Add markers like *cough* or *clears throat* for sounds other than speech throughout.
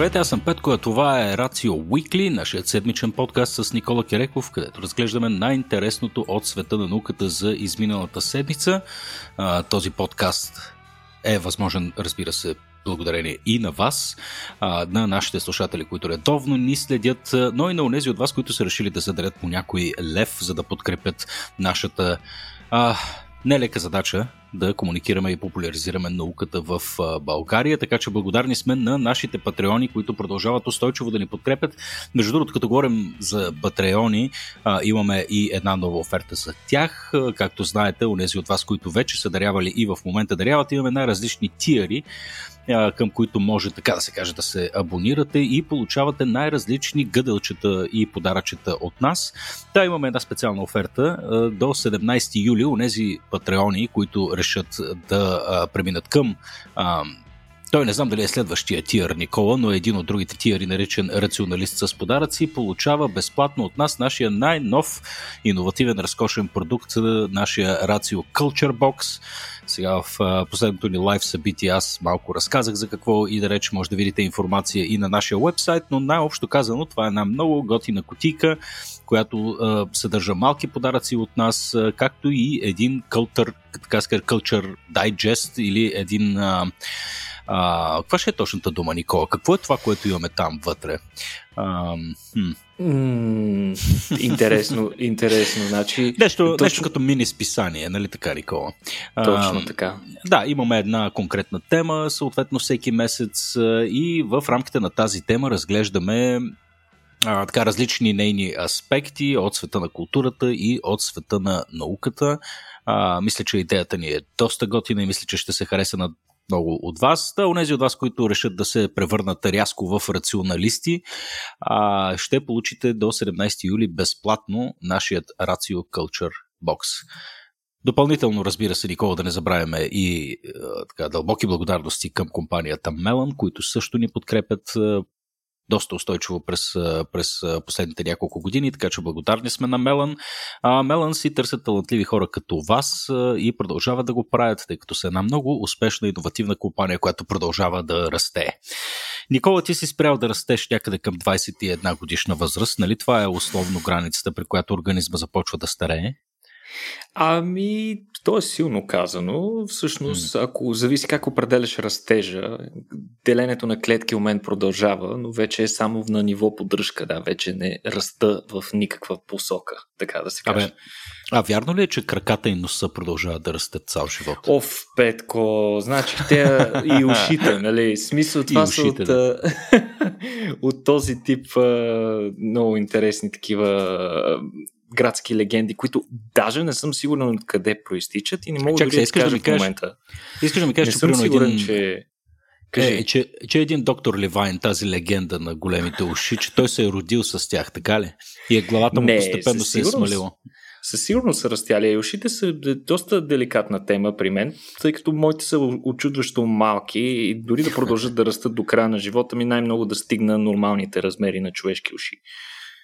Здравейте, аз съм Петко, а това е Рацио Weekly, нашият седмичен подкаст с Никола Кереков, където разглеждаме най-интересното от света на науката за изминалата седмица. този подкаст е възможен, разбира се, благодарение и на вас, на нашите слушатели, които редовно ни следят, но и на онези от вас, които са решили да задарят по някой лев, за да подкрепят нашата а, нелека задача да комуникираме и популяризираме науката в България, така че благодарни сме на нашите патреони, които продължават устойчиво да ни подкрепят. Между другото, като говорим за патреони, имаме и една нова оферта за тях. Както знаете, нези от вас, които вече са дарявали и в момента даряват, имаме най-различни тиари към които може така да се каже да се абонирате и получавате най-различни гъдълчета и подаръчета от нас. Та имаме една специална оферта до 17 юли. Онези патреони, които решат да преминат към той не знам дали е следващия тиър Никола, но е един от другите тиъри, наречен рационалист с подаръци, получава безплатно от нас нашия най-нов иновативен разкошен продукт, нашия Ratio Culture Box. Сега в последното ни лайв събитие аз малко разказах за какво и да рече може да видите информация и на нашия вебсайт, но най-общо казано това е една много готина кутийка, която съдържа малки подаръци от нас, както и един culture, така ска, culture digest или един а, каква ще е точната дума, Никола? Какво е това, което имаме там вътре? А, хм. Интересно, интересно. Значи, нещо, точно... нещо като мини списание, нали така, Никола? Точно а, така. Да, имаме една конкретна тема, съответно всеки месец и в рамките на тази тема разглеждаме а, така различни нейни аспекти от света на културата и от света на науката. А, мисля, че идеята ни е доста готина и мисля, че ще се хареса на много от вас. Да, онези от вас, които решат да се превърнат рязко в рационалисти, а, ще получите до 17 юли безплатно нашият Ratio Culture Box. Допълнително, разбира се, Никола, да не забравяме и така, дълбоки благодарности към компанията Melon, които също ни подкрепят доста устойчиво през, през последните няколко години, така че благодарни сме на Мелан. А, Мелан си търсят талантливи хора като вас и продължават да го правят, тъй като са една много успешна иновативна компания, която продължава да расте. Никола, ти си спрял да растеш някъде към 21 годишна възраст, нали? Това е условно границата, при която организма започва да старее. Ами, то е силно казано. Всъщност, ако зависи как определяш растежа, деленето на клетки у мен продължава, но вече е само на ниво поддръжка, да, вече не раста в никаква посока, така да се каже. Абе, а вярно ли е, че краката и носа продължават да растат цял живот? Оф, Петко, значи те и ушите, *laughs* нали? Смисъл това ушите, са от, да. *laughs* от този тип много интересни такива градски легенди, които даже не съм сигурен от къде проистичат и не мога Чак, да искаш да кажеш, в момента. Искаш да ми кажеш, че съм сигурен, един... че Кажи. Е, че, че един доктор Левайн, тази легенда на големите уши, че той се е родил с тях, така ли? И е главата му не, постепенно се е смалила. Със сигурност са растяли. И ушите са доста деликатна тема при мен, тъй като моите са очудващо малки и дори да продължат да растат до края на живота ми, най-много да стигна нормалните размери на човешки уши.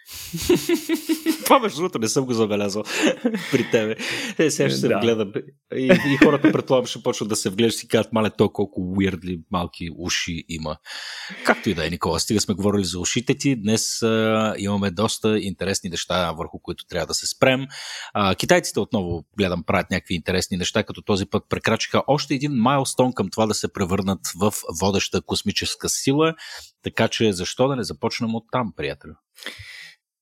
*laughs* Това между другото не съм го забелязал *laughs* при тебе. Е, сега ще се да. вгледам. И, и хората предполагам ще почват да се вглеждат и кажат, мале, то колко уирдли малки уши има. Както и да е, Никола. Стига сме говорили за ушите ти. Днес а, имаме доста интересни неща, върху които трябва да се спрем. А, китайците отново, гледам, правят някакви интересни неща, като този път прекрачиха още един майлстон към това да се превърнат в водеща космическа сила. Така че защо да не започнем от там, приятели?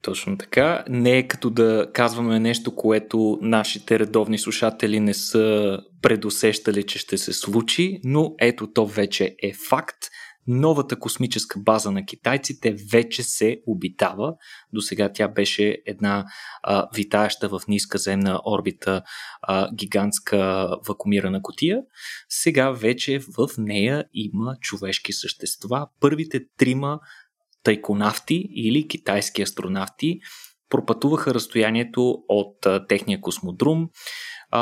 Точно така. Не е като да казваме нещо, което нашите редовни слушатели не са предусещали, че ще се случи, но ето то вече е факт. Новата космическа база на китайците вече се обитава. До сега тя беше една а, витаеща в ниска земна орбита а, гигантска вакуумирана котия. Сега вече в нея има човешки същества. Първите трима тайконавти или китайски астронавти пропътуваха разстоянието от техния космодрум. А,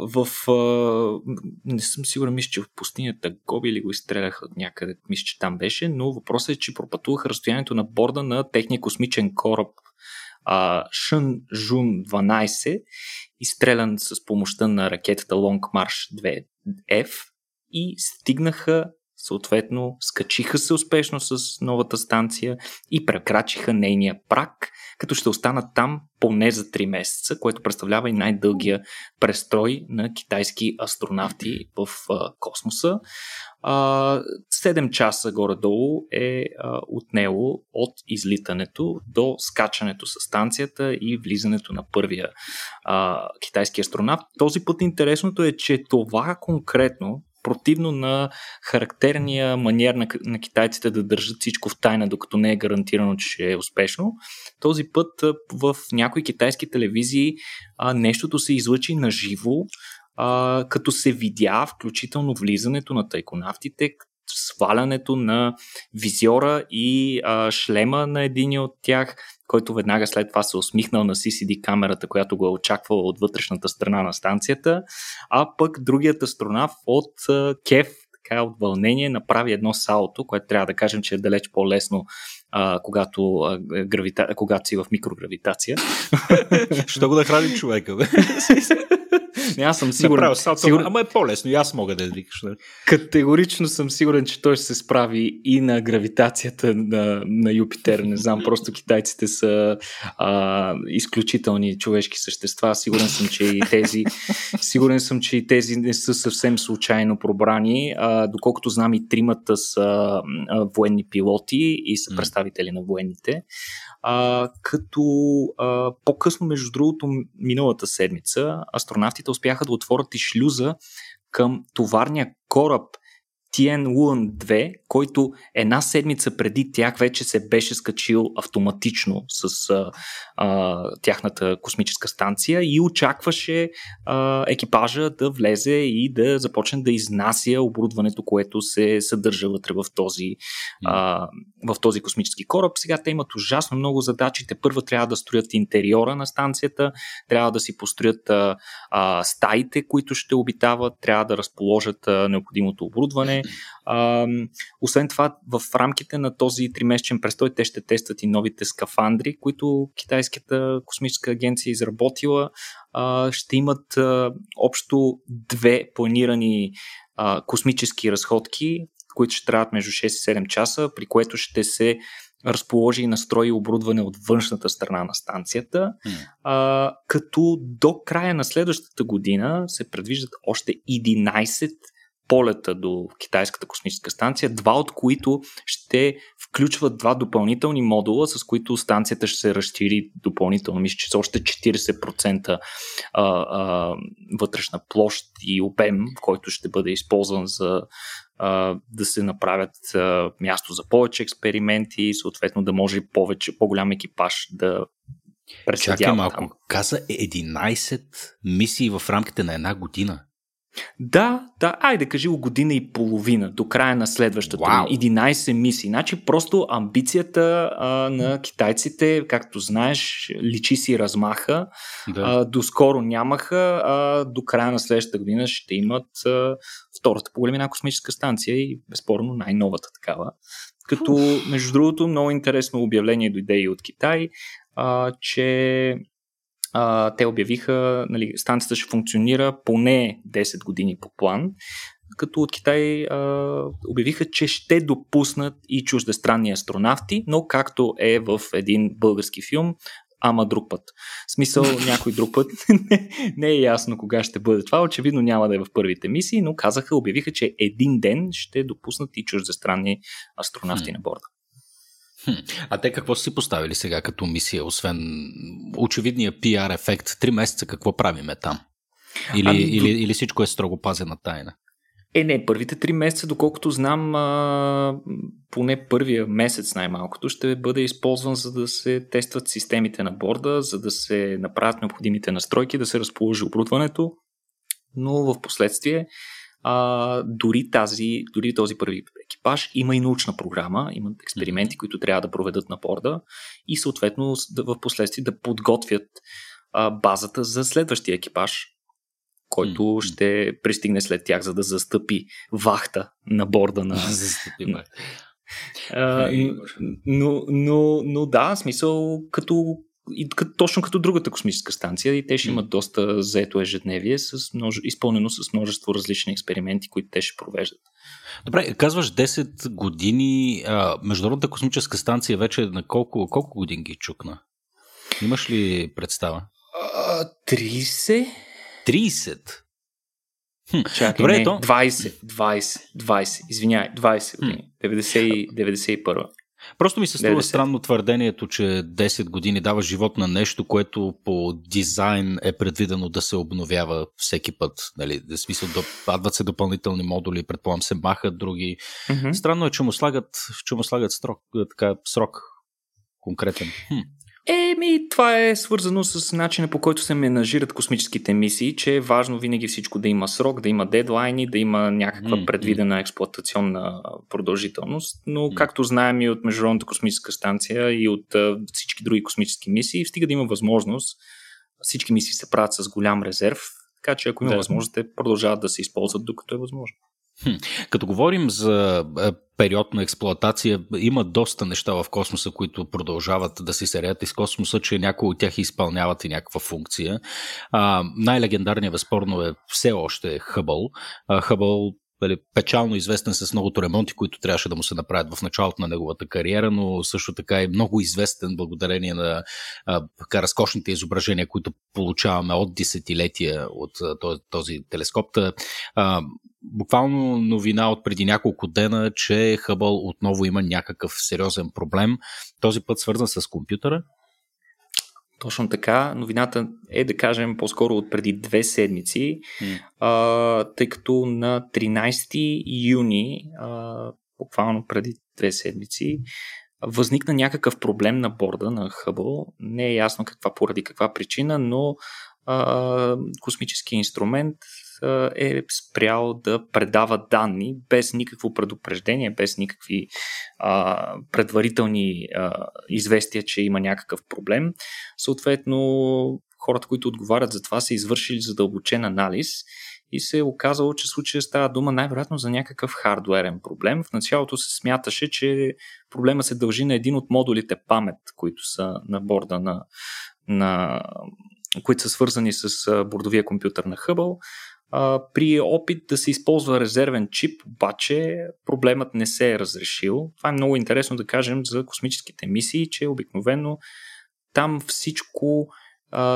в... А, не съм сигурен, мисля, че в пустинята Гоби или го изстреляха от някъде, мисля, че там беше, но въпросът е, че пропътуваха разстоянието на борда на техния космичен кораб а, Шън Жун 12, изстрелян с помощта на ракетата Long March 2F и стигнаха съответно скачиха се успешно с новата станция и прекрачиха нейния прак, като ще останат там поне за 3 месеца, което представлява и най-дългия престрой на китайски астронавти в а, космоса. А, 7 часа горе-долу е а, отнело от излитането до скачането с станцията и влизането на първия а, китайски астронавт. Този път интересното е, че това конкретно противно на характерния маниер на, на китайците да държат всичко в тайна, докато не е гарантирано, че ще е успешно. Този път в някои китайски телевизии а, нещото се излъчи на живо, а, като се видя включително влизането на тайконавтите, свалянето на визиора и а, шлема на един от тях, който веднага след това се усмихнал на CCD камерата, която го е очаквала от вътрешната страна на станцията, а пък другият астронавт от Кев, така от вълнение, направи едно салото, което трябва да кажем, че е далеч по-лесно а, когато, а, гравита... когато си в микрогравитация. *laughs* Що го да храни човека, бе? *laughs* Не, аз съм сигурен. Направо, сигурен... Ама е по-лесно и аз мога да викаш. Да. Категорично съм сигурен, че той ще се справи и на гравитацията на, на Юпитер. Не знам, *laughs* просто китайците са а, изключителни човешки същества. Сигурен съм, че и тези, сигурен съм, че и тези не са съвсем случайно пробрани. А, доколкото знам и тримата са а, военни пилоти и са представители на военните. А, като а, по-късно, между другото, миналата седмица, астронавтите успяха да отворят и шлюза към товарния кораб Тиен Луан 2, който една седмица преди тях вече се беше скачил автоматично с а, а, тяхната космическа станция и очакваше а, екипажа да влезе и да започне да изнася оборудването, което се съдържа вътре в този, а, в този космически кораб. Сега те имат ужасно много задачи. Те първо трябва да строят интериора на станцията, трябва да си построят а, а, стаите, които ще обитават, трябва да разположат а, необходимото оборудване. А, освен това, в рамките на този тримесечен престой те ще тестват и новите скафандри, които Китайската космическа агенция е изработила. А, ще имат а, общо две планирани а, космически разходки, които ще трябват между 6 и 7 часа, при което ще се разположи и настрои оборудване от външната страна на станцията, mm. а, като до края на следващата година се предвиждат още 11 полета до китайската космическа станция, два от които ще включват два допълнителни модула, с които станцията ще се разшири допълнително. Мисля, че са още 40% а, а, вътрешна площ и обем, който ще бъде използван за а, да се направят а, място за повече експерименти и съответно да може повече, по-голям екипаж да Чакай малко. Там. Каза 11 мисии в рамките на една година. Да, да, айде кажи го година и половина, до края на следващата. Wow. 11 мисии. Значи просто амбицията а, на китайците, както знаеш, личи си размаха. Да. А, доскоро нямаха, а до края на следващата година ще имат а, втората по големина космическа станция и безспорно най-новата такава. Като, между другото, много интересно обявление дойде и от Китай, а, че а, те обявиха, нали, станцията ще функционира поне 10 години по план, като от Китай а, обявиха, че ще допуснат и чуждестранни астронавти, но както е в един български филм, ама друг път. В смисъл, *laughs* някой друг път. *laughs* не, не е ясно кога ще бъде това. Очевидно няма да е в първите мисии, но казаха, обявиха, че един ден ще допуснат и чуждестранни астронавти на борда. А те какво са си поставили сега като мисия, освен очевидния PR ефект? Три месеца какво правиме там? Или, ами, или, или всичко е строго пазена тайна? Е, не, първите три месеца, доколкото знам, а, поне първия месец най-малкото ще бъде използван за да се тестват системите на борда, за да се направят необходимите настройки, да се разположи оборудването, но в последствие а, дори, тази, дори този първи екипаж има и научна програма, имат експерименти, които трябва да проведат на борда и съответно в последствие да подготвят а, базата за следващия екипаж, който mm-hmm. ще пристигне след тях, за да застъпи вахта на борда на... *laughs* но, но, но да, смисъл, като и точно като другата космическа станция и те ще имат доста заето ежедневие, с множе, изпълнено с множество различни експерименти, които те ще провеждат. Добре, казваш 10 години. А, Международната космическа станция вече на колко, колко години ги чукна? Имаш ли представа? А, 30? 30? Хм. Чакай, Добре, не, то... 20, 20, 20, извинявай, 20 години. 90, 91. Просто ми се струва 90. странно твърдението, че 10 години дава живот на нещо, което по дизайн е предвидено да се обновява всеки път. Нали? В смисъл, падват се допълнителни модули, предполагам се махат други. Mm-hmm. Странно е, че му слагат, че му слагат срок, така, срок конкретен. Хм. Еми, това е свързано с начина по който се менажират космическите мисии, че е важно винаги всичко да има срок, да има дедлайни, да има някаква mm-hmm. предвидена експлуатационна продължителност. Но, mm-hmm. както знаем и от Международната космическа станция и от всички други космически мисии, стига да има възможност, всички мисии се правят с голям резерв, така че ако има да. възможност, те продължават да се използват докато е възможно. Като говорим за е, период на експлоатация, има доста неща в космоса, които продължават да се серят из космоса, че някои от тях изпълняват и някаква функция. А, най-легендарният безспорно е все още Хъбъл. Хъбъл печално известен с многото ремонти, които трябваше да му се направят в началото на неговата кариера, но също така е много известен благодарение на а, разкошните изображения, които получаваме от десетилетия от този, този телескоп. А, буквално новина от преди няколко дена, че Хъбъл отново има някакъв сериозен проблем. Този път свързан с компютъра. Точно така. Новината е, да кажем, по-скоро от преди две седмици, mm. а, тъй като на 13 юни, а, буквално преди две седмици, възникна някакъв проблем на борда на Хъбъл. Не е ясно каква поради каква причина, но а, космически инструмент е спрял да предава данни без никакво предупреждение, без никакви а, предварителни а, известия, че има някакъв проблем. Съответно, хората, които отговарят за това, са извършили задълбочен анализ и се е оказало, че случая става дума най-вероятно за някакъв хардуерен проблем. В началото се смяташе, че проблема се дължи на един от модулите памет, които са на борда на, на които са свързани с бордовия компютър на Хъбъл. При опит да се използва резервен чип, обаче проблемът не се е разрешил. Това е много интересно да кажем за космическите мисии, че обикновено там всичко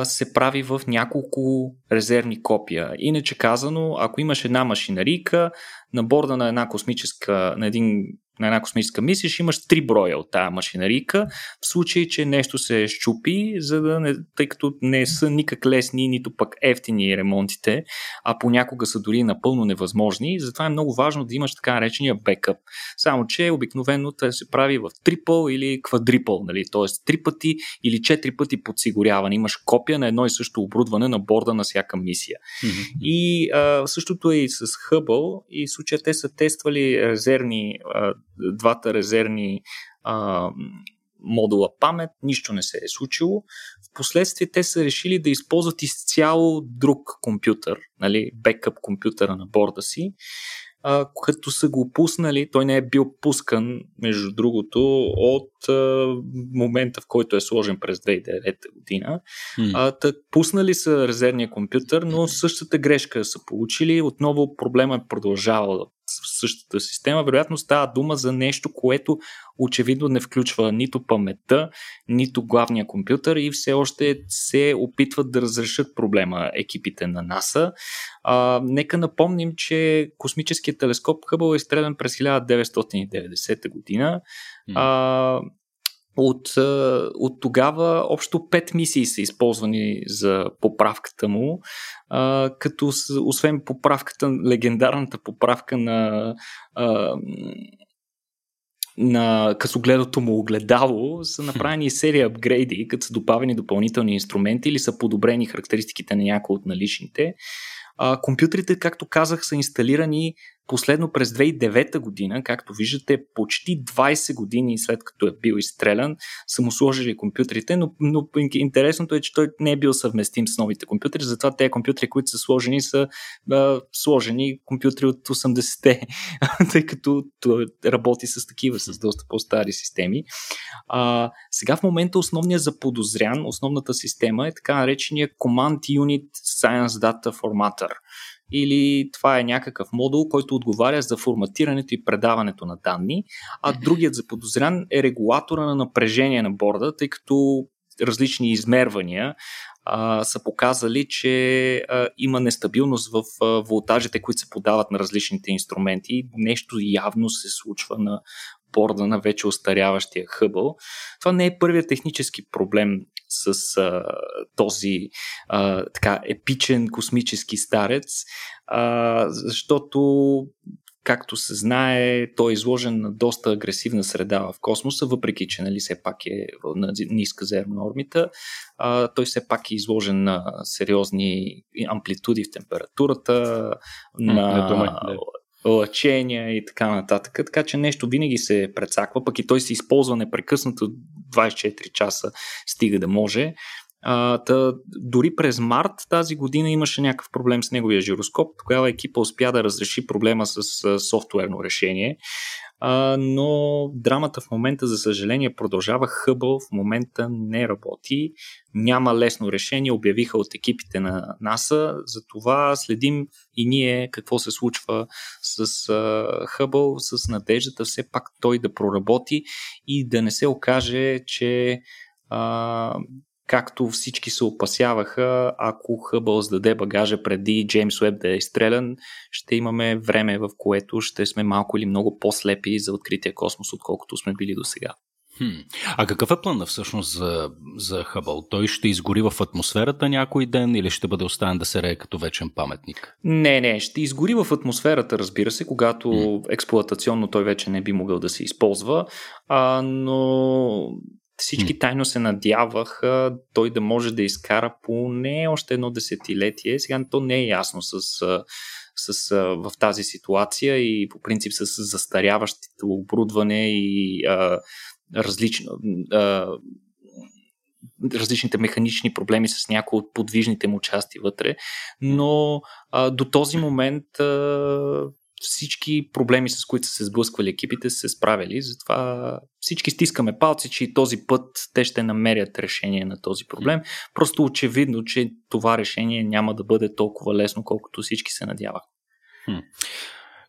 се прави в няколко резервни копия. Иначе казано, ако имаш една машинарийка на борда на една космическа, на един на една космическа мисия ще имаш три броя от тази машинарийка, в случай, че нещо се щупи, за да не, тъй като не са никак лесни, нито пък ефтини ремонтите, а понякога са дори напълно невъзможни. Затова е много важно да имаш така наречения бекъп. Само, че обикновено това се прави в трипъл или квадрипъл, нали? т.е. три пъти или четири пъти подсигуряване. Имаш копия на едно и също оборудване на борда на всяка мисия. Mm-hmm. И а, същото е и с Хъбъл и в случая те са тествали резервни а, двата резервни а, модула памет, нищо не се е случило. Впоследствие те са решили да използват изцяло друг компютър, нали, бекъп компютъра на борда си, а, като са го пуснали, той не е бил пускан, между другото, от а, момента, в който е сложен през 2009 година. Hmm. А, так, пуснали са резервния компютър, но същата грешка са получили. Отново проблема е продължавал в същата система, вероятно става дума за нещо, което очевидно не включва нито паметта, нито главния компютър и все още се опитват да разрешат проблема екипите на НАСА. А, нека напомним, че космическият телескоп Хъбъл е изстрелян през 1990 година. А, от, от тогава общо 5 мисии са използвани за поправката му, а, като освен поправката, легендарната поправка на а, на късогледото му огледало са направени серия апгрейди, като са добавени допълнителни инструменти или са подобрени характеристиките на някои от наличните. А, компютрите, както казах, са инсталирани последно през 2009 година, както виждате, почти 20 години след като е бил изстрелян, са му сложили компютрите, но, но интересното е, че той не е бил съвместим с новите компютри, затова тези компютри, които са сложени, са а, сложени компютри от 80-те, *laughs* тъй като той работи с такива, с доста по-стари системи. А, сега в момента основният заподозрян, основната система е така наречения Command Unit Science Data Formatter или това е някакъв модул, който отговаря за форматирането и предаването на данни, а другият заподозрян е регулатора на напрежение на борда, тъй като различни измервания а, са показали, че а, има нестабилност в а, волтажите, които се подават на различните инструменти. Нещо явно се случва на борда на вече остаряващия хъбъл. Това не е първият технически проблем с а, този а, така епичен космически старец, а, защото както се знае, той е изложен на доста агресивна среда в космоса, въпреки че нали, все пак е на ниска земна орбита. А, той все пак е изложен на сериозни амплитуди в температурата, на лъчения и така нататък. Така че нещо винаги се прецаква, пък и той се използва непрекъснато 24 часа, стига да може. А, та, дори през март тази година имаше някакъв проблем с неговия жироскоп. Тогава екипа успя да разреши проблема с а, софтуерно решение. А, но драмата в момента, за съжаление, продължава. Хъбъл в момента не работи. Няма лесно решение, обявиха от екипите на НАСА. Затова следим и ние какво се случва с а, Хъбъл, с надеждата все пак той да проработи и да не се окаже, че а, както всички се опасяваха, ако Хъбъл сдаде багажа преди Джеймс Уеб да е изстрелян, ще имаме време, в което ще сме малко или много по-слепи за открития космос, отколкото сме били до сега. Хм. А какъв е плана всъщност за, за Хъбъл? Той ще изгори в атмосферата някой ден или ще бъде оставен да се рее като вечен паметник? Не, не, ще изгори в атмосферата, разбира се, когато хм. експлуатационно той вече не би могъл да се използва, а, но всички тайно се надяваха той да може да изкара поне още едно десетилетие. Сега то не е ясно с, с, в тази ситуация и по принцип с застаряващото оборудване и а, различно. А, различните механични проблеми с някои от подвижните му части вътре, но а, до този момент а, всички проблеми, с които са се сблъсквали екипите, са се справили. Затова всички стискаме палци, че и този път те ще намерят решение на този проблем. Просто очевидно, че това решение няма да бъде толкова лесно, колкото всички се надявах.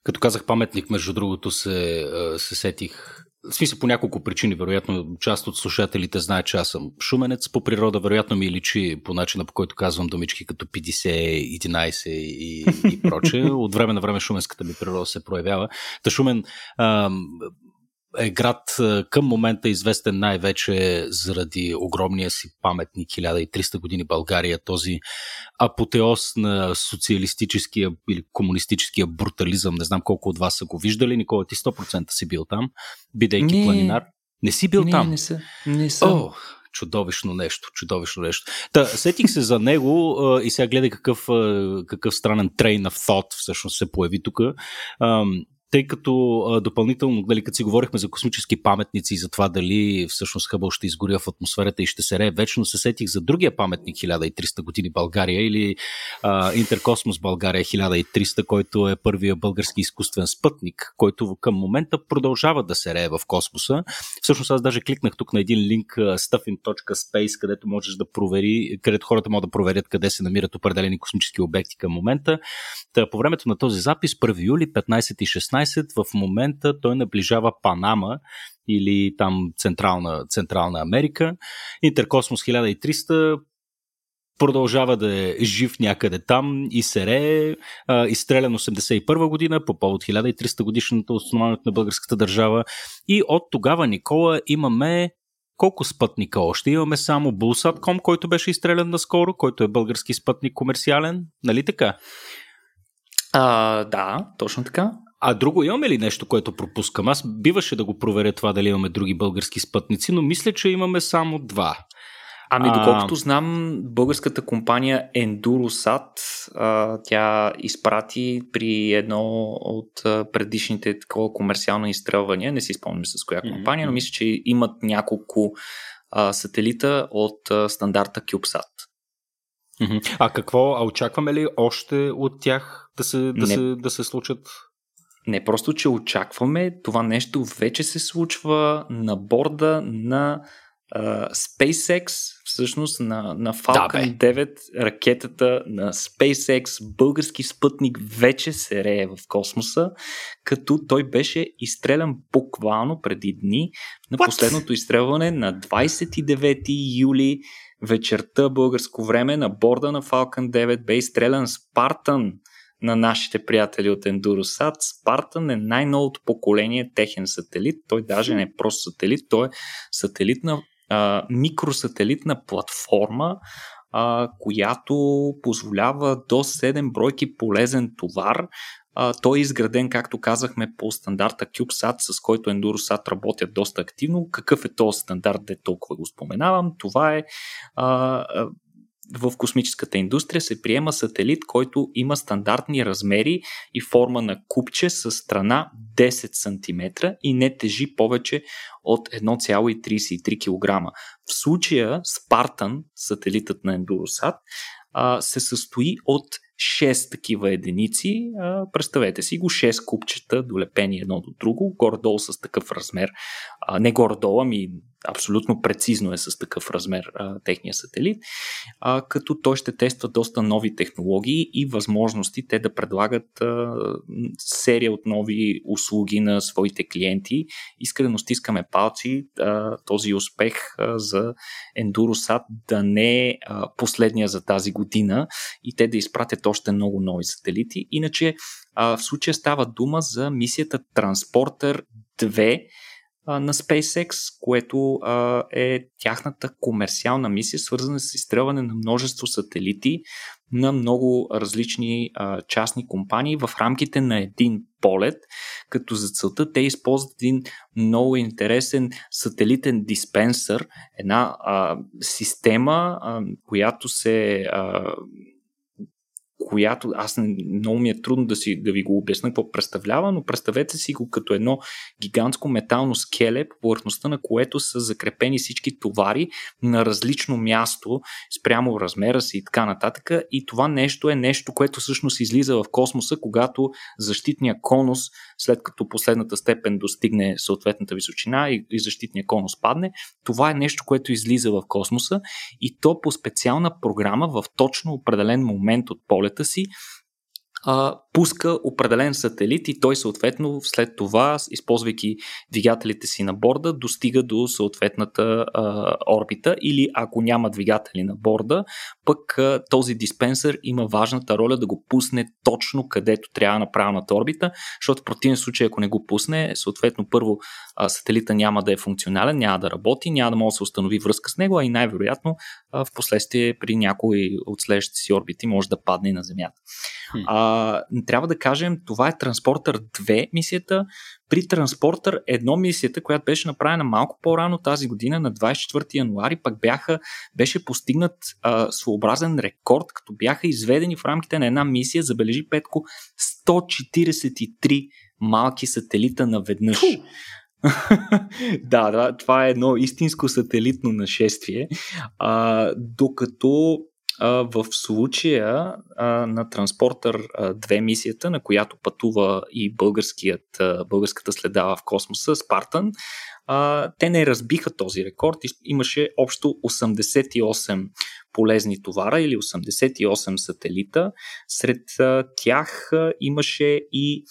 Като казах паметник, между другото, се, се сетих в смисъл по няколко причини, вероятно част от слушателите знаят, че аз съм шуменец по природа, вероятно ми личи по начина по който казвам думички като 50, 11 и, и проче. От време на време шуменската ми природа се проявява. Та Шумен ам, е град към момента известен най-вече заради огромния си паметник 1300 години България, този апотеоз на социалистическия или комунистическия брутализъм. Не знам колко от вас са го виждали. Никола, ти 100% си бил там, бидейки не, планинар. Не си бил не, там? Не, са, не съм. О, чудовищно нещо, чудовищно нещо. Та, сетих се за него а, и сега гледай какъв, а, какъв странен трейн of thought всъщност се появи тук тъй като допълнително, дали, като си говорихме за космически паметници и за това дали всъщност Хъбъл ще изгори в атмосферата и ще се рее, вечно се сетих за другия паметник 1300 години България или а, Интеркосмос България 1300, който е първия български изкуствен спътник, който към момента продължава да се рее в космоса. Всъщност аз даже кликнах тук на един линк stuffin.space, където можеш да провери, където хората могат да проверят къде се намират определени космически обекти към момента. Та, по времето на този запис, 1 юли, 15 и 16 в момента той наближава Панама или там Централна, Централна Америка. Интеркосмос 1300 продължава да е жив някъде там и се рее, изстрелян 81 година по повод 1300 годишната основането на българската държава. И от тогава, Никола, имаме колко спътника още? Имаме само Bullsat.com, който беше изстрелян наскоро, който е български спътник комерциален, нали така? А, да, точно така. А друго имаме ли нещо, което пропускам? Аз биваше да го проверя това дали имаме други български спътници, но мисля, че имаме само два. Ами, доколкото знам, българската компания Endurosat, а, тя изпрати при едно от предишните такова комерциално изстрелвания, не си спомням с коя компания, но мисля, че имат няколко а, сателита от а, стандарта CubeSat. А какво, а очакваме ли още от тях да се, да се, да се случат? Не просто, че очакваме, това нещо вече се случва на борда на uh, SpaceX, всъщност на, на Falcon да, 9, ракетата на SpaceX, български спътник вече се рее в космоса, като той беше изстрелян буквално преди дни на What? последното изстрелване на 29 юли вечерта българско време на борда на Falcon 9 бе изстрелян Spartan на нашите приятели от Endurosat. Spartan е най-новото поколение техен сателит. Той даже не е просто сателит, той е сателитна, а, микросателитна платформа, а, която позволява до 7 бройки полезен товар. А, той е изграден, както казахме, по стандарта CubeSat, с който Endurosat работят доста активно. Какъв е този стандарт, де толкова го споменавам? Това е а, в космическата индустрия се приема сателит, който има стандартни размери и форма на купче с страна 10 см и не тежи повече от 1,33 кг. В случая Spartan, сателитът на Endurosat, се състои от 6 такива единици. Представете си го 6 купчета, долепени едно до друго, горе-долу с такъв размер. Не горе-долу, ами абсолютно прецизно е с такъв размер а, техния сателит, а, като той ще тества доста нови технологии и възможности те да предлагат а, серия от нови услуги на своите клиенти. Искрено стискаме палци а, този успех а, за Endurosat да не е последния за тази година и те да изпратят още много нови сателити. Иначе а, в случая става дума за мисията Transporter 2, на SpaceX, което а, е тяхната комерциална мисия, свързана с изстрелване на множество сателити на много различни а, частни компании в рамките на един полет, като за целта те използват един много интересен сателитен диспенсър, една а, система, а, която се а, която аз много ми е трудно да, си, да ви го обясня какво представлява, но представете си го като едно гигантско метално скеле, по повърхността на което са закрепени всички товари на различно място, спрямо размера си и така нататък. И това нещо е нещо, което всъщност излиза в космоса, когато защитния конус, след като последната степен достигне съответната височина и, и защитния конус падне, това е нещо, което излиза в космоса и то по специална програма в точно определен момент от полет полета си, а, пуска определен сателит и той съответно след това, използвайки двигателите си на борда, достига до съответната а, орбита или ако няма двигатели на борда, пък а, този диспенсър има важната роля да го пусне точно където трябва на правилната орбита, защото в противен случай ако не го пусне, съответно първо а, сателита няма да е функционален, няма да работи, няма да може да се установи връзка с него, а и най-вероятно а, в последствие при някои от следващите си орбити може да падне на Земята. А, трябва да кажем, това е Транспортър 2 мисията. При Транспортър 1 мисията, която беше направена малко по-рано тази година, на 24 януари, пък бяха, беше постигнат а, своеобразен рекорд, като бяха изведени в рамките на една мисия, забележи Петко, 143 малки сателита наведнъж. *laughs* да, да, това е едно истинско сателитно нашествие. А, докато в случая на Транспортър 2 мисията, на която пътува и българският, българската следа в космоса, Спартан, те не разбиха този рекорд. Имаше общо 88 полезни товара или 88 сателита. Сред тях имаше и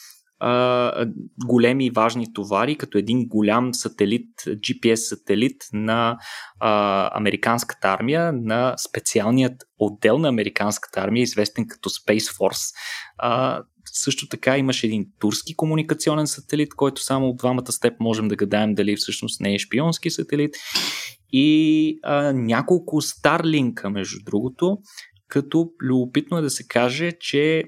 а, големи важни товари, като един голям сателит, GPS сателит на а, американската армия, на специалният отдел на американската армия, известен като Space Force. А, също така имаше един турски комуникационен сателит, който само от двамата степ можем да гадаем дали всъщност не е шпионски сателит. И а, няколко Старлинка, между другото, като любопитно е да се каже, че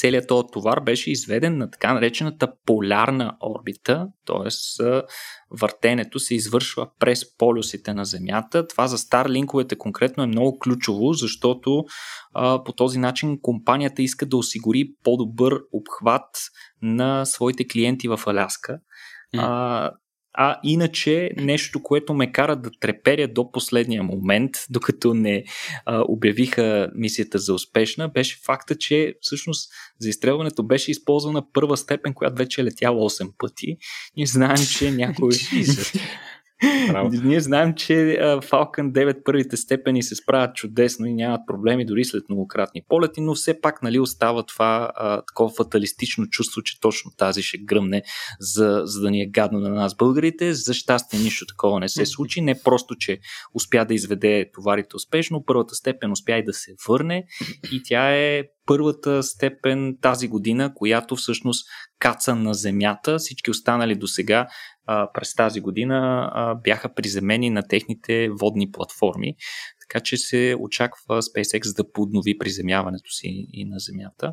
целият този товар беше изведен на така наречената полярна орбита, т.е. въртенето се извършва през полюсите на Земята. Това за Старлинковете конкретно е много ключово, защото а, по този начин компанията иска да осигури по-добър обхват на своите клиенти в Аляска. А, а иначе нещо, което ме кара да треперя до последния момент, *laughs* докато не а, обявиха мисията за успешна, беше факта, че всъщност за изстрелването беше използвана първа степен, която вече е летяла 8 пъти. Ние знаем, че някой... *laughs* *laughs* Ние знаем, че Falcon 9 първите степени се справят чудесно и нямат проблеми дори след многократни полети, но все пак нали, остава това а, такова фаталистично чувство, че точно тази ще гръмне, за, за да ни е гадно на нас българите. За щастие нищо такова не се случи. Не просто, че успя да изведе товарите успешно, първата степен успя и да се върне и тя е първата степен тази година, която всъщност каца на Земята. Всички останали до сега през тази година бяха приземени на техните водни платформи. Така че се очаква SpaceX да поднови приземяването си и на Земята.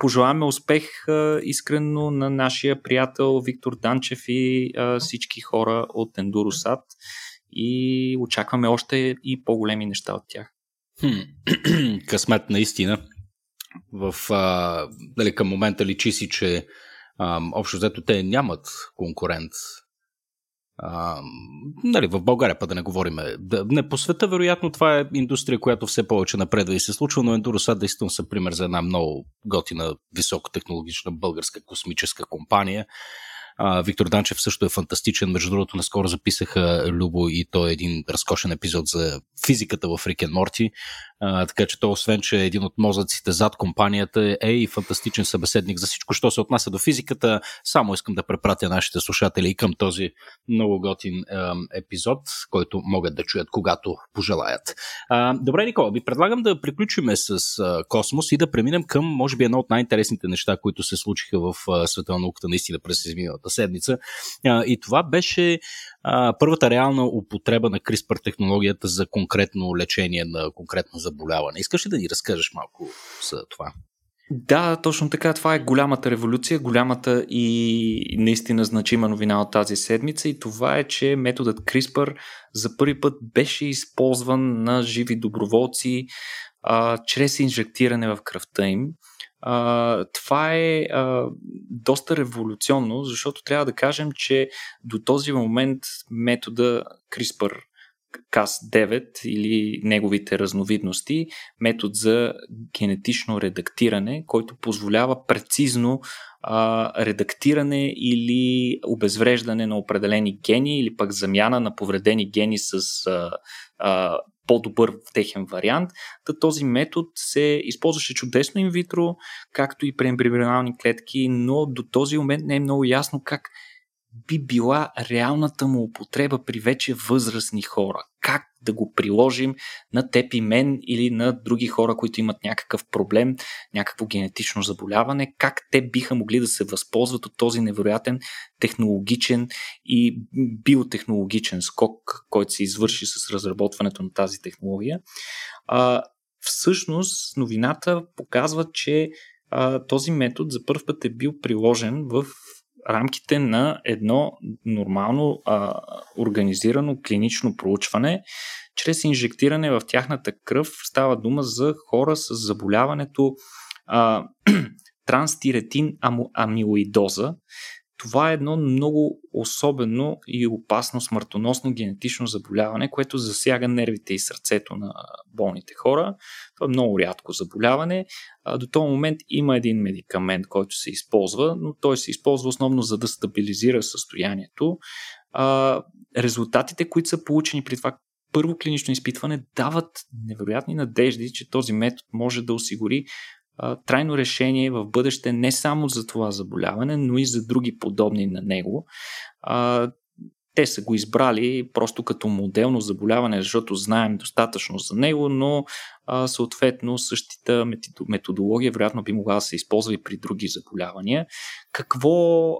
Пожелаваме успех а, искрено на нашия приятел Виктор Данчев и всички хора от Endurosat и очакваме още и по-големи неща от тях. Хм. *clears throat* Късмет наистина. В, а, дали, към момента личи си, че а, общо взето те нямат конкурент. А, нали, в България, па да не говорим. Да, не по света, вероятно, това е индустрия, която все повече напредва и се случва, но Endurosat действително са пример за една много готина, високотехнологична българска космическа компания, а, Виктор Данчев също е фантастичен. Между другото, наскоро записаха Любо и той е един разкошен епизод за физиката в Рикен Морти. А, така че той, освен, че е един от мозъците зад компанията, е и фантастичен събеседник за всичко, що се отнася до физиката. Само искам да препратя нашите слушатели и към този много готин е, епизод, който могат да чуят, когато пожелаят. А, добре, Никола, ви предлагам да приключиме с а, космос и да преминем към, може би, едно от най-интересните неща, които се случиха в а, света на науката наистина през изминалата седмица. А, и това беше първата реална употреба на CRISPR технологията за конкретно лечение на конкретно заболяване. Искаш ли да ни разкажеш малко за това? Да, точно така. Това е голямата революция, голямата и наистина значима новина от тази седмица и това е, че методът CRISPR за първи път беше използван на живи доброволци а, чрез инжектиране в кръвта им. Това е а, доста революционно, защото трябва да кажем, че до този момент метода CRISPR Cas9 или неговите разновидности, метод за генетично редактиране, който позволява прецизно а, редактиране или обезвреждане на определени гени или пък замяна на повредени гени с а, а, по-добър в техен вариант. Та този метод се използваше чудесно инвитро, както и при ембрионални клетки, но до този момент не е много ясно как би била реалната му употреба при вече възрастни хора? Как да го приложим на теб и мен или на други хора, които имат някакъв проблем, някакво генетично заболяване? Как те биха могли да се възползват от този невероятен технологичен и биотехнологичен скок, който се извърши с разработването на тази технология? А, всъщност, новината показва, че а, този метод за първ път е бил приложен в рамките на едно нормално а, организирано клинично проучване, чрез инжектиране в тяхната кръв става дума за хора с заболяването а, *clears throat* транстиретин амилоидоза. Това е едно много особено и опасно смъртоносно генетично заболяване, което засяга нервите и сърцето на болните хора. Това е много рядко заболяване. До този момент има един медикамент, който се използва, но той се използва основно за да стабилизира състоянието. Резултатите, които са получени при това първо клинично изпитване, дават невероятни надежди, че този метод може да осигури трайно решение в бъдеще не само за това заболяване, но и за други подобни на него. Те са го избрали просто като моделно заболяване, защото знаем достатъчно за него, но съответно същата методология вероятно би могла да се използва и при други заболявания. Какво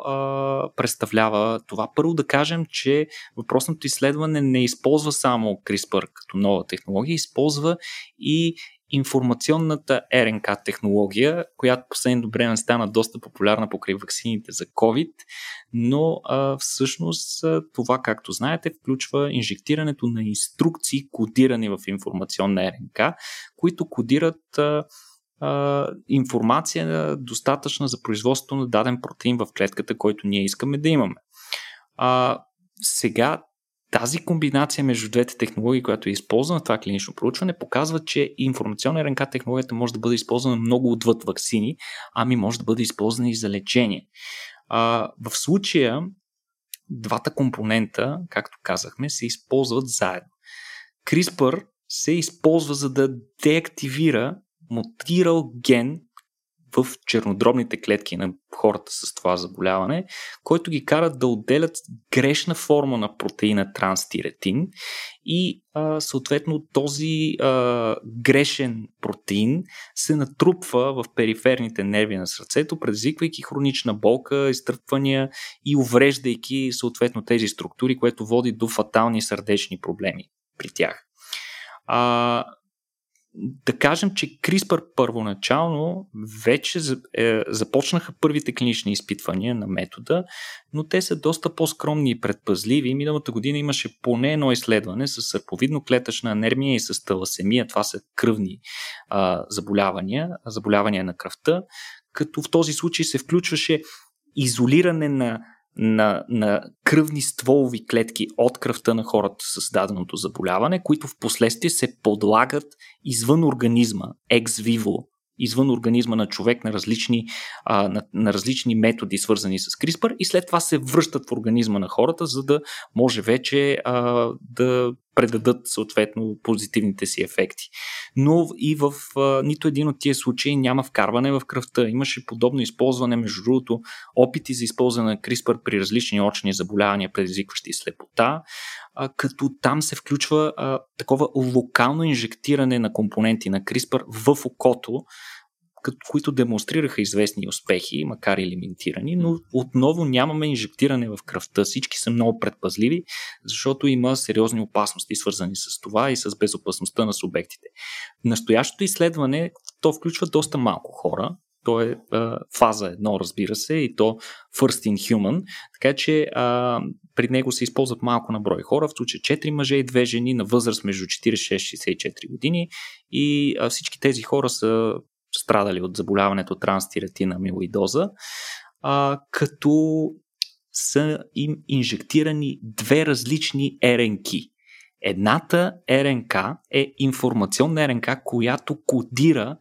представлява това? Първо да кажем, че въпросното изследване не използва само CRISPR като нова технология, използва и информационната РНК технология, която последното време стана доста популярна покрай ваксините за COVID, но а, всъщност това, както знаете, включва инжектирането на инструкции, кодирани в информационна РНК, които кодират а, а, информация достатъчна за производството на даден протеин в клетката, който ние искаме да имаме. А, сега тази комбинация между двете технологии, която е използвана в това клинично проучване, показва, че информационна РНК технологията може да бъде използвана много отвъд вакцини, ами може да бъде използвана и за лечение. А, в случая, двата компонента, както казахме, се използват заедно. CRISPR се използва за да деактивира мутирал ген в чернодробните клетки на хората с това заболяване, който ги карат да отделят грешна форма на протеина транстиретин и а, съответно този а, грешен протеин се натрупва в периферните нерви на сърцето, предизвиквайки хронична болка, изтръпвания и увреждайки съответно тези структури, което води до фатални сърдечни проблеми при тях. А, да кажем, че CRISPR първоначално вече е, започнаха първите клинични изпитвания на метода, но те са доста по-скромни и предпазливи. Миналата година имаше поне едно изследване с сърповидно-клетъчна анермия и с таласемия. Това са кръвни а, заболявания, заболявания на кръвта, като в този случай се включваше изолиране на на, на кръвни стволови клетки от кръвта на хората с даденото заболяване, които в последствие се подлагат извън организма, екс-виво, извън организма на човек на различни, а, на, на различни методи, свързани с CRISPR, и след това се връщат в организма на хората, за да може вече а, да предадат съответно позитивните си ефекти. Но и в а, нито един от тия случаи няма вкарване в кръвта. Имаше подобно използване, между другото, опити за използване на CRISPR при различни очни заболявания, предизвикващи слепота, а, като там се включва а, такова локално инжектиране на компоненти на CRISPR в окото, които демонстрираха известни успехи, макар и лимитирани, но отново нямаме инжектиране в кръвта. Всички са много предпазливи, защото има сериозни опасности, свързани с това и с безопасността на субектите. Настоящото изследване то включва доста малко хора, то е а, фаза едно, разбира се, и то first in human, така че а, при него се използват малко на брой хора, в случай 4 мъже и 2 жени на възраст между 46-64 години и а, всички тези хора са страдали от заболяването транстиретина амилоидоза, а, като са им инжектирани две различни РНК. Едната РНК е информационна РНК, която кодира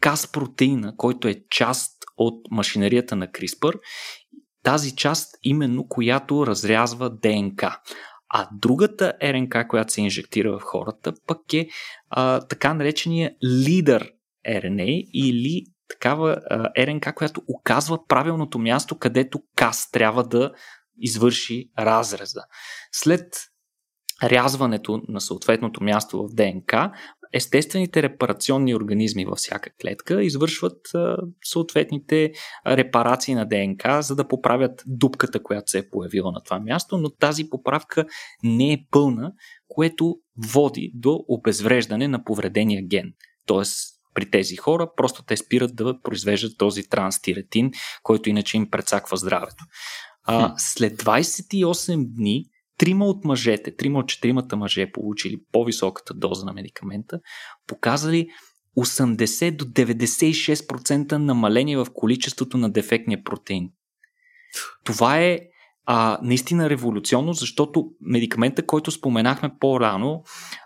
каз протеина, който е част от машинерията на CRISPR, тази част именно която разрязва ДНК. А другата РНК, която се инжектира в хората, пък е а, така наречения лидер RNA или такава РНК, която оказва правилното място, където КАС трябва да извърши разреза. След рязването на съответното място в ДНК, естествените репарационни организми във всяка клетка извършват съответните репарации на ДНК, за да поправят дупката, която се е появила на това място, но тази поправка не е пълна, което води до обезвреждане на повредения ген. Тоест, при тези хора, просто те спират да произвеждат този транстиретин, който иначе им прецаква здравето. А, след 28 дни, трима от мъжете, трима от четиримата мъже, получили по-високата доза на медикамента, показали 80 до 96% намаление в количеството на дефектния протеин. Това е а, наистина революционно, защото медикамента, който споменахме по-рано,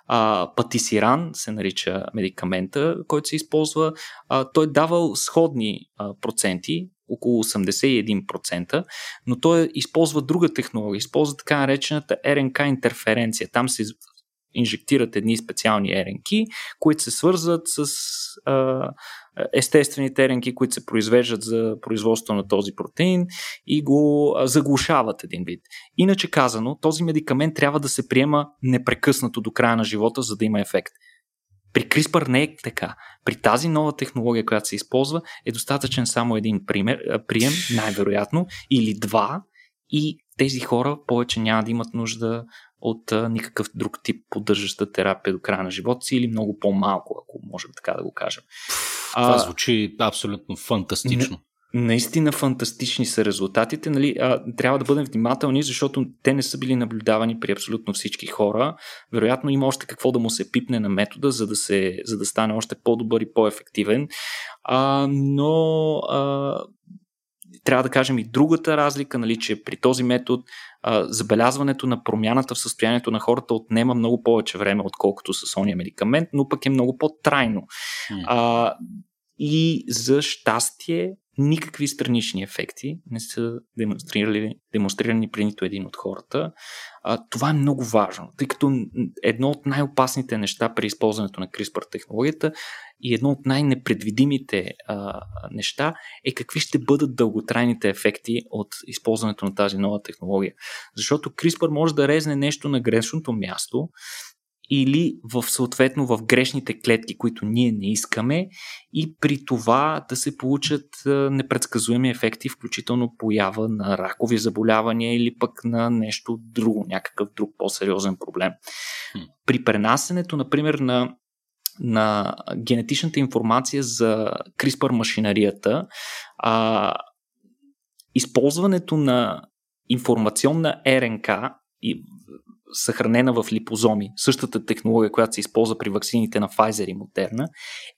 а, патисиран се нарича медикамента, който се използва, а, той давал сходни а, проценти, около 81%, но той използва друга технология, използва така наречената РНК интерференция. Там се инжектират едни специални РНК, които се свързват с а, естествените РНК, които се произвеждат за производство на този протеин и го заглушават един вид. Иначе казано, този медикамент трябва да се приема непрекъснато до края на живота, за да има ефект. При CRISPR не е така. При тази нова технология, която се използва, е достатъчен само един пример, прием, най-вероятно, или два, и тези хора повече няма да имат нужда от а, никакъв друг тип поддържаща терапия до края на живота си или много по-малко, ако можем така да го кажем. Това звучи абсолютно фантастично. Наистина фантастични са резултатите. Нали? А, трябва да бъдем внимателни, защото те не са били наблюдавани при абсолютно всички хора. Вероятно има още какво да му се пипне на метода, за да, се, за да стане още по-добър и по-ефективен. А, но а, трябва да кажем и другата разлика, нали, че при този метод а, забелязването на промяната в състоянието на хората отнема много повече време, отколкото с ония медикамент, но пък е много по-трайно. А, и за щастие никакви странични ефекти не са демонстрирали, демонстрирани при нито един от хората. А, това е много важно, тъй като едно от най-опасните неща при използването на CRISPR технологията и едно от най-непредвидимите а, неща е какви ще бъдат дълготрайните ефекти от използването на тази нова технология. Защото CRISPR може да резне нещо на грешното място, или в съответно в грешните клетки, които ние не искаме и при това да се получат непредсказуеми ефекти, включително поява на ракови заболявания или пък на нещо друго, някакъв друг по-сериозен проблем. При пренасенето, например, на на генетичната информация за CRISPR машинарията, а, използването на информационна РНК и съхранена в липозоми, същата технология, която се използва при ваксините на Pfizer и Moderna,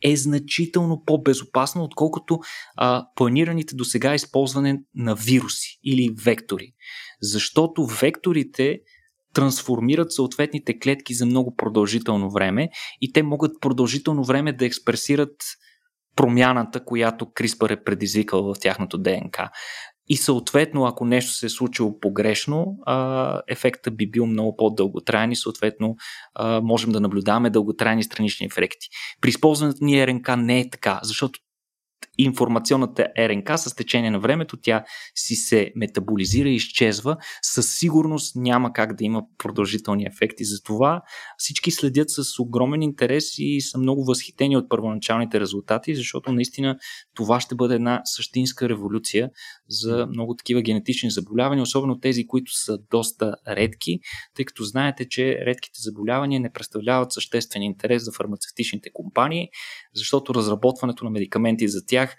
е значително по-безопасна, отколкото а, планираните до сега използване на вируси или вектори. Защото векторите трансформират съответните клетки за много продължително време и те могат продължително време да експресират промяната, която CRISPR е предизвикал в тяхното ДНК. И съответно, ако нещо се е случило погрешно, а, ефекта би бил много по-дълготраен и съответно можем да наблюдаваме дълготрайни странични ефекти. При използването ни РНК не е така, защото информационната РНК с течение на времето тя си се метаболизира и изчезва. Със сигурност няма как да има продължителни ефекти. Затова всички следят с огромен интерес и са много възхитени от първоначалните резултати, защото наистина това ще бъде една същинска революция за много такива генетични заболявания, особено тези, които са доста редки, тъй като знаете, че редките заболявания не представляват съществен интерес за фармацевтичните компании, защото разработването на медикаменти за тях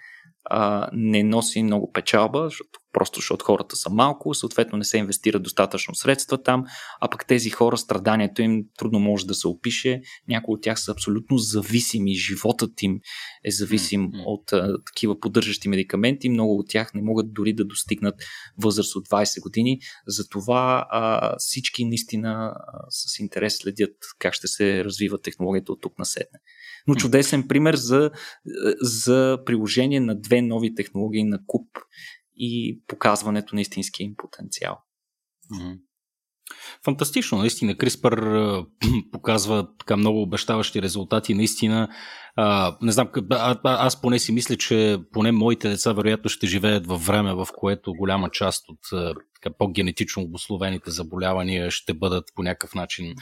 а, не носи много печалба, защото, просто защото хората са малко, съответно не се инвестират достатъчно средства там, а пък тези хора, страданието им трудно може да се опише. Някои от тях са абсолютно зависими, животът им е зависим mm-hmm. от а, такива поддържащи медикаменти. Много от тях не могат дори да достигнат възраст от 20 години. Затова а, всички наистина а, с интерес следят как ще се развива технологията от тук на седне но чудесен пример за, за приложение на две нови технологии на куп и показването на истинския им потенциал. Фантастично, наистина. CRISPR *clears throat* показва така много обещаващи резултати. Наистина, а, не знам, а, аз поне си мисля, че поне моите деца вероятно ще живеят във време, в което голяма част от така, по-генетично обословените заболявания ще бъдат по някакъв начин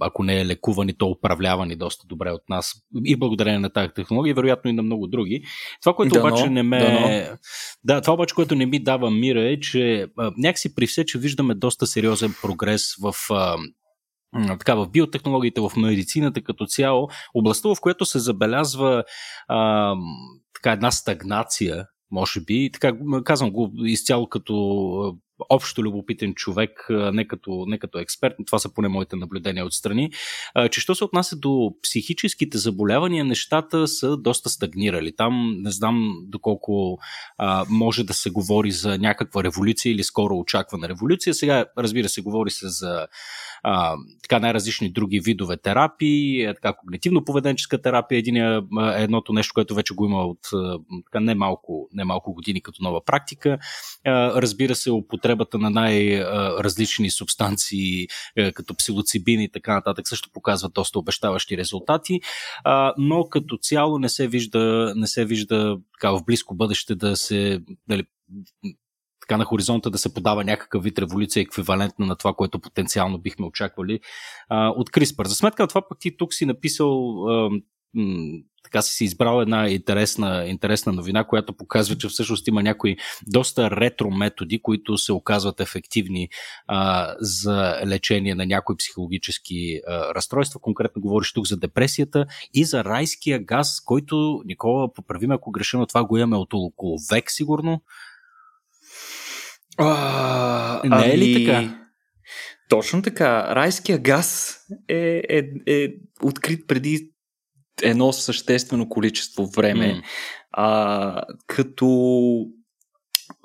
ако не е лекувани, то управлявани доста добре от нас и благодарение на тази технология, вероятно и на много други. Това, което дано, обаче не ме... Дано. Да, това обаче, което не ми дава мира е, че а, някакси при все, че виждаме доста сериозен прогрес в а, така, в биотехнологиите, в медицината като цяло, областта, в която се забелязва а, така една стагнация, може би, така казвам го изцяло като общо любопитен човек, не като, не като експерт, това са поне моите наблюдения отстрани, че що се отнася до психическите заболявания, нещата са доста стагнирали. Там не знам доколко а, може да се говори за някаква революция или скоро очаквана революция. Сега, разбира се, говори се за а, така най-различни други видове терапии, е, така когнитивно-поведенческа терапия, един е едното нещо, което вече го има от така немалко, немалко години като нова практика. А, разбира се, употребата на най-различни субстанции, е, като псилоцибин и така нататък, също показват доста обещаващи резултати, но като цяло не се вижда, не се вижда така, в близко бъдеще да се дали, така на хоризонта да се подава някакъв вид революция, еквивалентна на това, което потенциално бихме очаквали а, от CRISPR. За сметка на това пък ти тук си написал а, така си си избрал една интересна, интересна новина, която показва, че всъщност има някои доста ретро методи, които се оказват ефективни а, за лечение на някои психологически а, разстройства. Конкретно говориш тук за депресията и за райския газ, който, Никола, поправим ако греша, но това го имаме от около век сигурно. А, Не е ли ами... така? Точно така. Райския газ е, е, е открит преди едно съществено количество време. Mm. А, като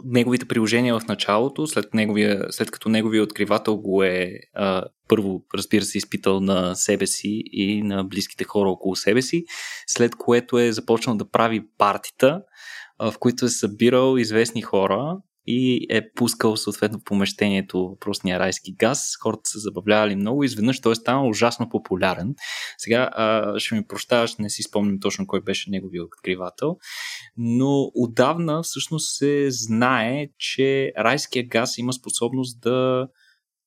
неговите приложения в началото, след, неговия, след като неговия откривател го е а, първо, разбира се, изпитал на себе си и на близките хора около себе си, след което е започнал да прави партита, а, в които е събирал известни хора и е пускал съответно в помещението въпросния райски газ. Хората се забавлявали много и изведнъж той е станал ужасно популярен. Сега а, ще ми прощаваш, не си спомням точно кой беше неговият откривател, но отдавна всъщност се знае, че райския газ има способност да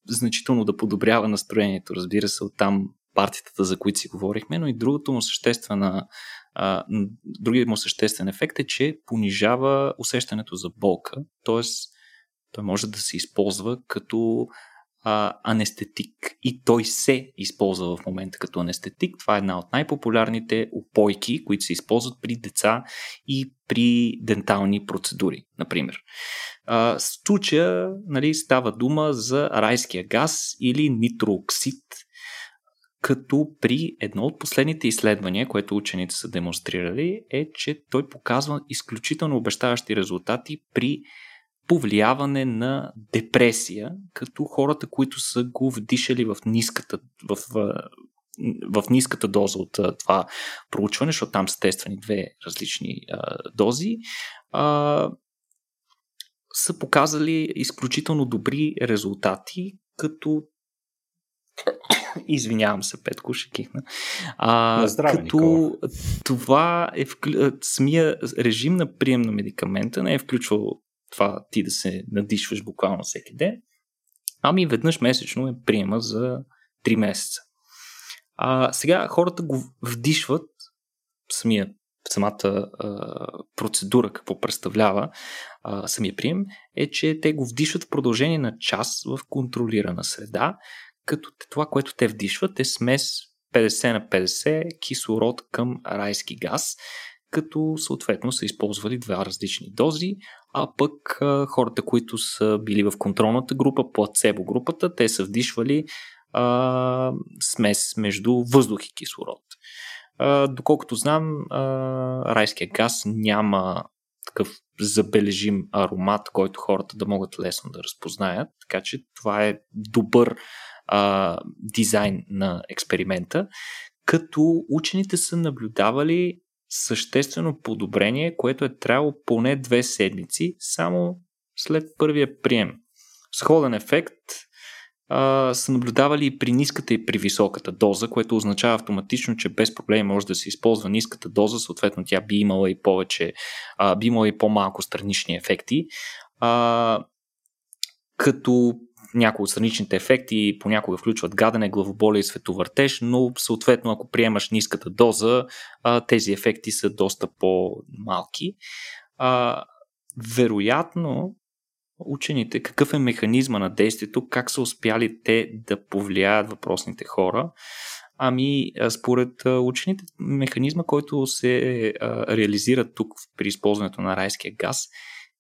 значително да подобрява настроението. Разбира се, оттам партията, за които си говорихме, но и другото му съществена другият му съществен ефект е, че понижава усещането за болка, т.е. той може да се използва като а, анестетик и той се използва в момента като анестетик. Това е една от най-популярните опойки, които се използват при деца и при дентални процедури, например. А, случая нали, става дума за райския газ или нитрооксид, като при едно от последните изследвания, което учените са демонстрирали, е, че той показва изключително обещаващи резултати при повлияване на депресия, като хората, които са го вдишали в ниската, в, в, ниската доза от това проучване, защото там са тествани две различни а, дози, а, са показали изключително добри резултати, като *coughs* Извинявам се, Петко, ще кихна. А, здраве, като Никола. това е вклю... самия режим на прием на медикамента не е включвал това ти да се надишваш буквално всеки ден, ами веднъж месечно е приема за 3 месеца. А, сега хората го вдишват самия самата а, процедура, какво представлява а, самия прием, е, че те го вдишват в продължение на час в контролирана среда, като това, което те вдишват е смес 50 на 50 кислород към райски газ, като съответно са използвали два различни дози, а пък хората, които са били в контролната група, плацебо групата, те са вдишвали а, смес между въздух и кислород. А, доколкото знам, а, райския газ няма такъв забележим аромат, който хората да могат лесно да разпознаят, така че това е добър а, дизайн на експеримента, като учените са наблюдавали съществено подобрение, което е трябвало поне две седмици, само след първия прием. Сходен ефект а, са наблюдавали и при ниската и при високата доза, което означава автоматично, че без проблеми може да се използва ниската доза, съответно тя би имала и повече, а, би имала и по-малко странични ефекти. А, като някои от страничните ефекти понякога включват гадане, главоболие и световъртеж, но съответно ако приемаш ниската доза, тези ефекти са доста по-малки. Вероятно, учените, какъв е механизма на действието, как са успяли те да повлияят въпросните хора. Ами, според учените, механизма, който се реализира тук при използването на райския газ,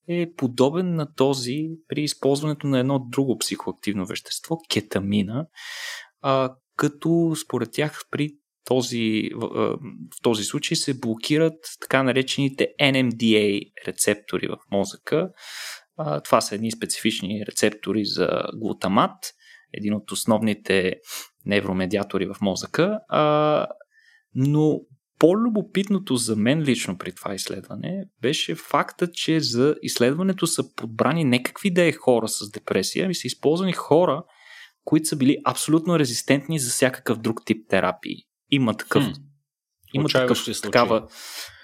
е подобен на този при използването на едно друго психоактивно вещество, кетамина, а, като според тях при този, в, в този случай се блокират така наречените NMDA рецептори в мозъка. А, това са едни специфични рецептори за глутамат, един от основните невромедиатори в мозъка. А, но по-любопитното за мен лично при това изследване беше факта, че за изследването са подбрани не какви да е хора с депресия, ами са използвани хора, които са били абсолютно резистентни за всякакъв друг тип терапии. Има такъв. Хм. Има, такъв, такава,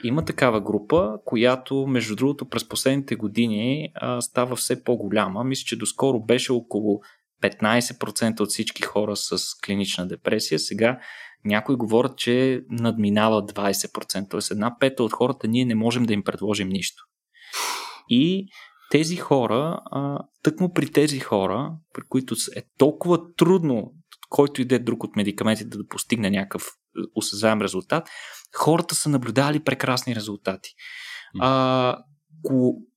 има такава група, която, между другото, през последните години а, става все по-голяма. Мисля, че доскоро беше около 15% от всички хора с клинична депресия. Сега Някои говорят, че надминава 20%, т.е. една пета от хората ние не можем да им предложим нищо. И тези хора, тъкмо при тези хора, при които е толкова трудно който иде друг от медикаментите да постигне някакъв е, осезаем резултат, хората са наблюдавали прекрасни резултати. А,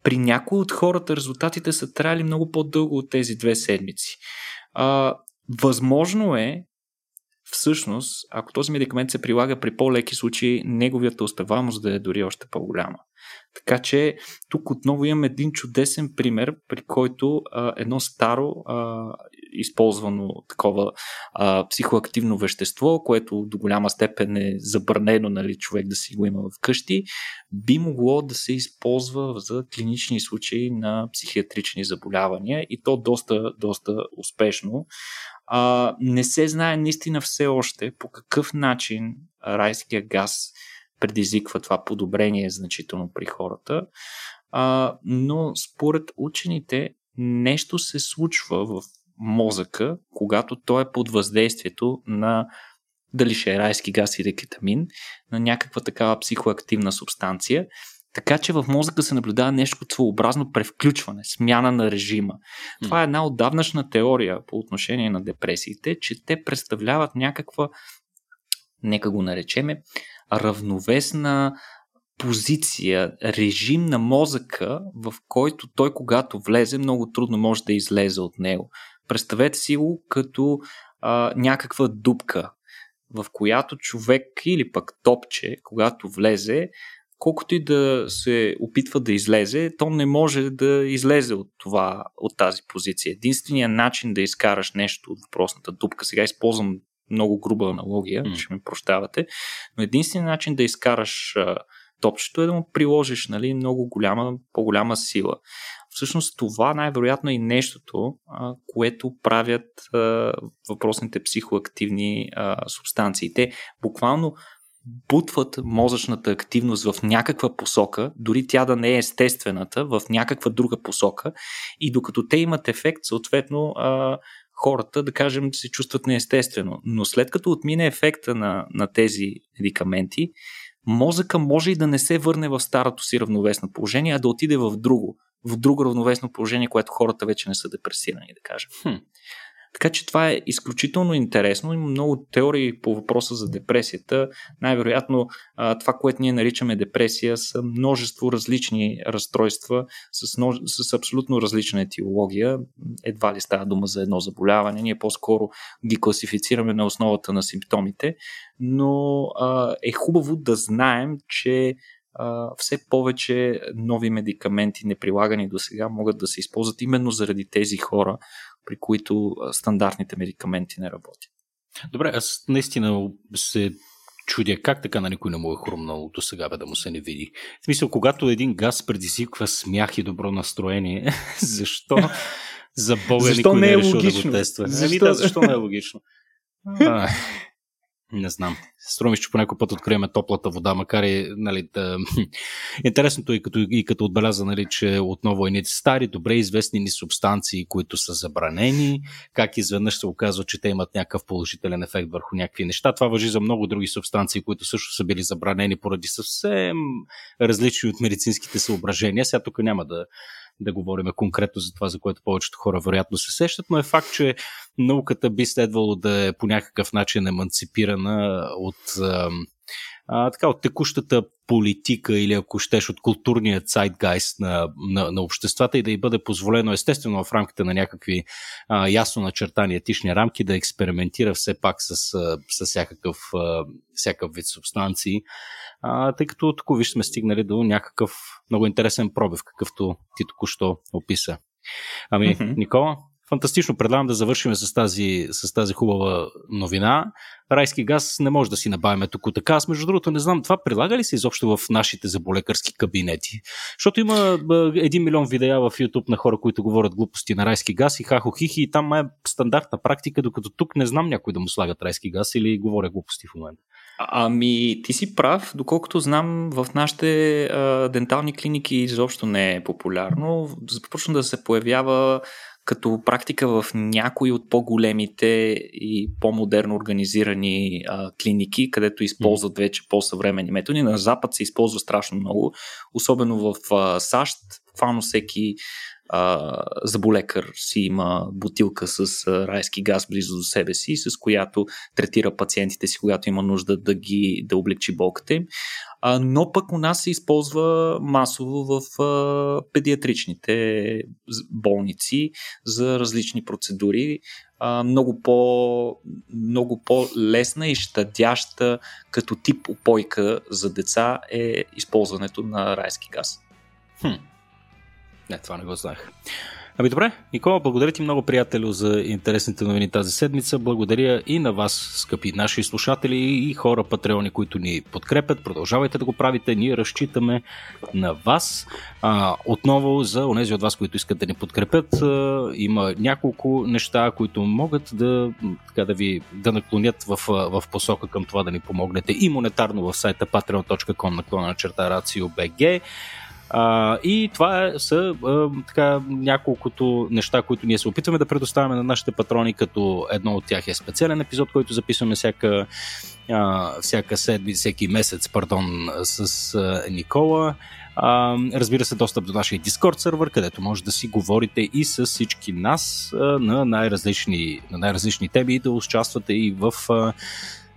при някои от хората резултатите са трябвали много по-дълго от тези две седмици. А, възможно е всъщност, ако този медикамент се прилага при по-леки случаи, неговията успеваемост да е дори още по-голяма. Така че тук отново имам един чудесен пример, при който а, едно старо а, използвано такова а, психоактивно вещество, което до голяма степен е забранено нали, човек да си го има вкъщи, би могло да се използва за клинични случаи на психиатрични заболявания и то доста, доста успешно. А, не се знае наистина все още по какъв начин райския газ предизвиква това подобрение значително при хората. А, но според учените нещо се случва в мозъка, когато той е под въздействието на дали ще е райски газ или кетамин, на някаква такава психоактивна субстанция. Така че в мозъка се наблюдава нещо своеобразно превключване, смяна на режима. Това е една отдавнашна теория по отношение на депресиите, че те представляват някаква, нека го наречеме, равновесна позиция, режим на мозъка, в който той, когато влезе, много трудно може да излезе от него. Представете си го като а, някаква дупка, в която човек или пък топче, когато влезе, колкото и да се опитва да излезе, то не може да излезе от, това, от тази позиция. Единственият начин да изкараш нещо от въпросната дупка, сега използвам много груба аналогия, mm. ще ме прощавате, но единственият начин да изкараш а, топчето е да му приложиш нали, много голяма, по-голяма сила. Всъщност това най-вероятно е и нещото, а, което правят а, въпросните психоактивни а, субстанции. Те буквално бутват мозъчната активност в някаква посока, дори тя да не е естествената, в някаква друга посока и докато те имат ефект, съответно хората, да кажем, се чувстват неестествено. Но след като отмине ефекта на, на тези медикаменти, мозъка може и да не се върне в старото си равновесно положение, а да отиде в друго, в друго равновесно положение, което хората вече не са депресирани, да кажем. Хм. Така че това е изключително интересно. Има много теории по въпроса за депресията. Най-вероятно това, което ние наричаме депресия, са множество различни разстройства с, множ... с абсолютно различна етиология. Едва ли става дума за едно заболяване. Ние по-скоро ги класифицираме на основата на симптомите. Но а, е хубаво да знаем, че все повече нови медикаменти, неприлагани до сега, могат да се използват именно заради тези хора, при които стандартните медикаменти не работят. Добре, аз наистина се чудя как така на никой не му е хрумнало до сега бе, да му се не види. В смисъл, когато един газ предизвиква смях и добро настроение, *laughs* защо за Бога защо никой не е, решил да го тества? Защо? Ами да, защо не е логично? *laughs* А, не знам. Струва че по някой път откриеме топлата вода, макар и нали, да... *laughs* интересното е като, и като отбеляза, нали, че отново едни стари, добре известни ни субстанции, които са забранени, как изведнъж се оказва, че те имат някакъв положителен ефект върху някакви неща. Това въжи за много други субстанции, които също са били забранени поради съвсем различни от медицинските съображения. Сега тук няма да да говорим конкретно за това, за което повечето хора вероятно се сещат, но е факт, че науката би следвало да е по някакъв начин еманципирана от а, така, от текущата политика или ако щеш от културния сайдгайст на, на, на обществата и да й бъде позволено естествено в рамките на някакви а, ясно начертани етични рамки да експериментира все пак с, с всякакъв, всякакъв вид субстанции а, тъй като тук виж сме стигнали до някакъв много интересен пробив, какъвто ти току-що описа. Ами, mm-hmm. Никола, фантастично. Предлагам да завършим с тази, с тази хубава новина. Райски газ не може да си набавяме тук така. Аз, между другото, не знам, това прилага ли се изобщо в нашите заболекарски кабинети? Защото има един милион видеа в YouTube на хора, които говорят глупости на райски газ и хахо хихи и там е стандартна практика, докато тук не знам някой да му слагат райски газ или говоря глупости в момента. Ами, ти си прав. Доколкото знам, в нашите а, дентални клиники изобщо не е популярно. Започна да се появява като практика в някои от по-големите и по-модерно организирани а, клиники, където използват вече по-съвременни методи. На Запад се използва страшно много, особено в а, САЩ. Буквално всеки а, заболекар си има бутилка с а, райски газ близо до себе си, с която третира пациентите си, когато има нужда да ги да облегчи болката им. А, но пък у нас се използва масово в а, педиатричните болници за различни процедури. А, много, по, много по-лесна и щадяща като тип опойка за деца е използването на райски газ. Хм. Не, това не го знаех. Ами добре, Никола, благодаря ти много, приятелю, за интересните новини тази седмица. Благодаря и на вас, скъпи наши слушатели и хора патреони, които ни подкрепят. Продължавайте да го правите. Ние разчитаме на вас. А, отново, за онези от вас, които искат да ни подкрепят, а, има няколко неща, които могат да, така, да ви да наклонят в, в посока към това да ни помогнете и монетарно в сайта patreon.com наклона на черта RACIO.BG. А, и това са а, така, няколкото неща, които ние се опитваме да предоставяме на нашите патрони, като едно от тях е специален епизод, който записваме всяка, а, всяка седмица, всеки месец, пардон, с а, Никола. А, разбира се, достъп до нашия Discord сервер, където може да си говорите и с всички нас а, на, най-различни, на най-различни теми и да участвате и в а,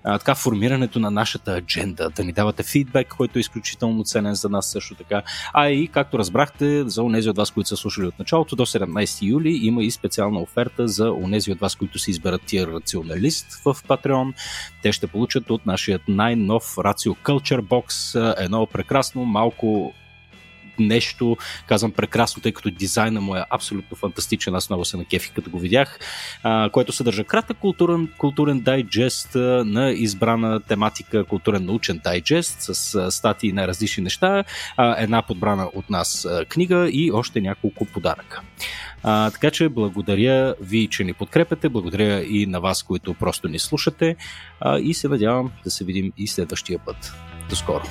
а, така формирането на нашата адженда, да ни давате фидбек, който е изключително ценен за нас също така. А и, както разбрахте, за онези от вас, които са слушали от началото, до 17 юли има и специална оферта за онези от вас, които си изберат тия рационалист в Patreon. Те ще получат от нашия най-нов Ratio Culture Box едно прекрасно малко нещо, казвам прекрасно, тъй като дизайна му е абсолютно фантастичен, аз много се накефих като го видях, а, който съдържа кратък културен, културен дайджест а, на избрана тематика, културен научен дайджест с а, статии на различни неща, а, една подбрана от нас а, книга и още няколко подаръка. А, така че благодаря ви, че ни подкрепяте, благодаря и на вас, които просто ни слушате а, и се надявам да се видим и следващия път. До скоро!